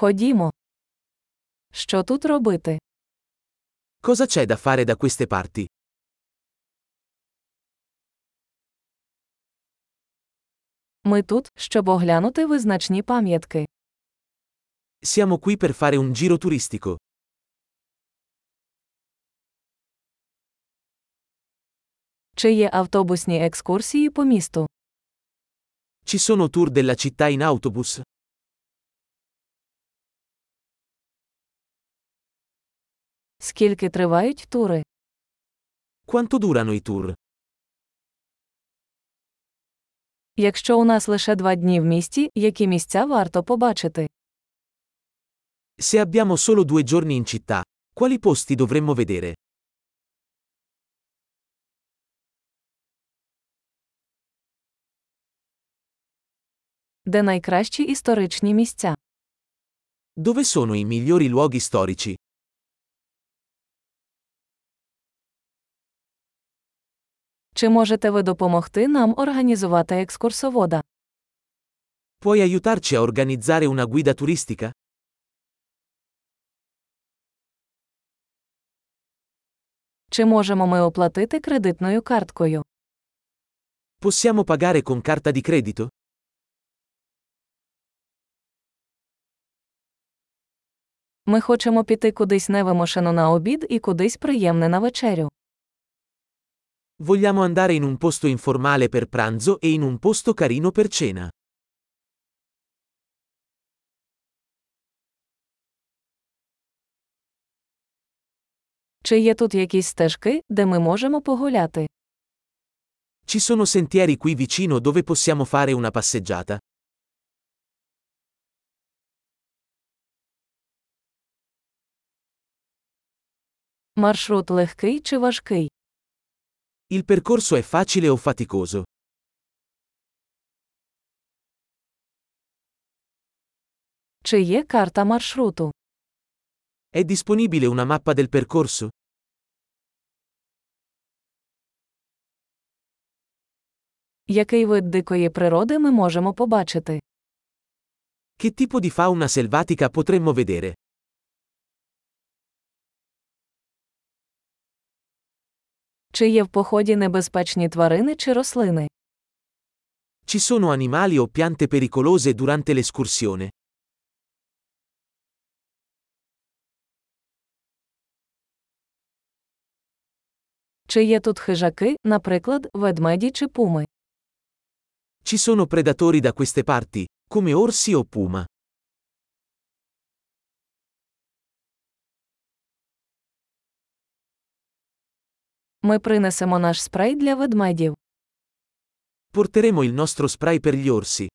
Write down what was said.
Ходімо. Що тут робити? Cosa c'è da fare da queste parti? Ми тут, щоб оглянути визначні пам'ятки. Siamo qui per fare un giro turistico. Чи є автобусні екскурсії по місту? Ci sono tour della città in autobus? Скільки тривають тури? Quanto durano i tour? Якщо у нас лише два дні в місті, які місця варто побачити? Se abbiamo solo due giorni in città, quali posti dovremmo vedere? Де найкращі історичні місця? Dove sono i migliori luoghi storici? Чи можете ви допомогти нам організувати екскурсовода? Puoi aiutarci a organizzare una guida turistica? Чи можемо ми оплатити кредитною карткою? Possiamo pagare con carta di credito? Ми хочемо піти кудись невимушено на обід і кудись приємне на вечерю. Vogliamo andare in un posto informale per pranzo e in un posto carino per cena. Чи є тут якісь стежки, де ми можемо погуляти? Ci sono sentieri qui vicino dove possiamo fare una passeggiata? Маршрут легкий чи важкий? Il percorso è facile o faticoso? Чи є карта маршруту? È disponibile una mappa del percorso? Який вид дикої природи ми можемо побачити? Che tipo di fauna selvatica potremmo vedere? Чи є в поході небезпечні тварини чи рослини? Ci sono animali o piante pericolose durante l'escursione? Чи є тут хижаки, наприклад, ведмеді чи пуми? Ci sono predatori da queste parti, come orsi o puma? Ми принесемо наш спрей для ведмедів. Porteremo il nostro spray per gli orsi.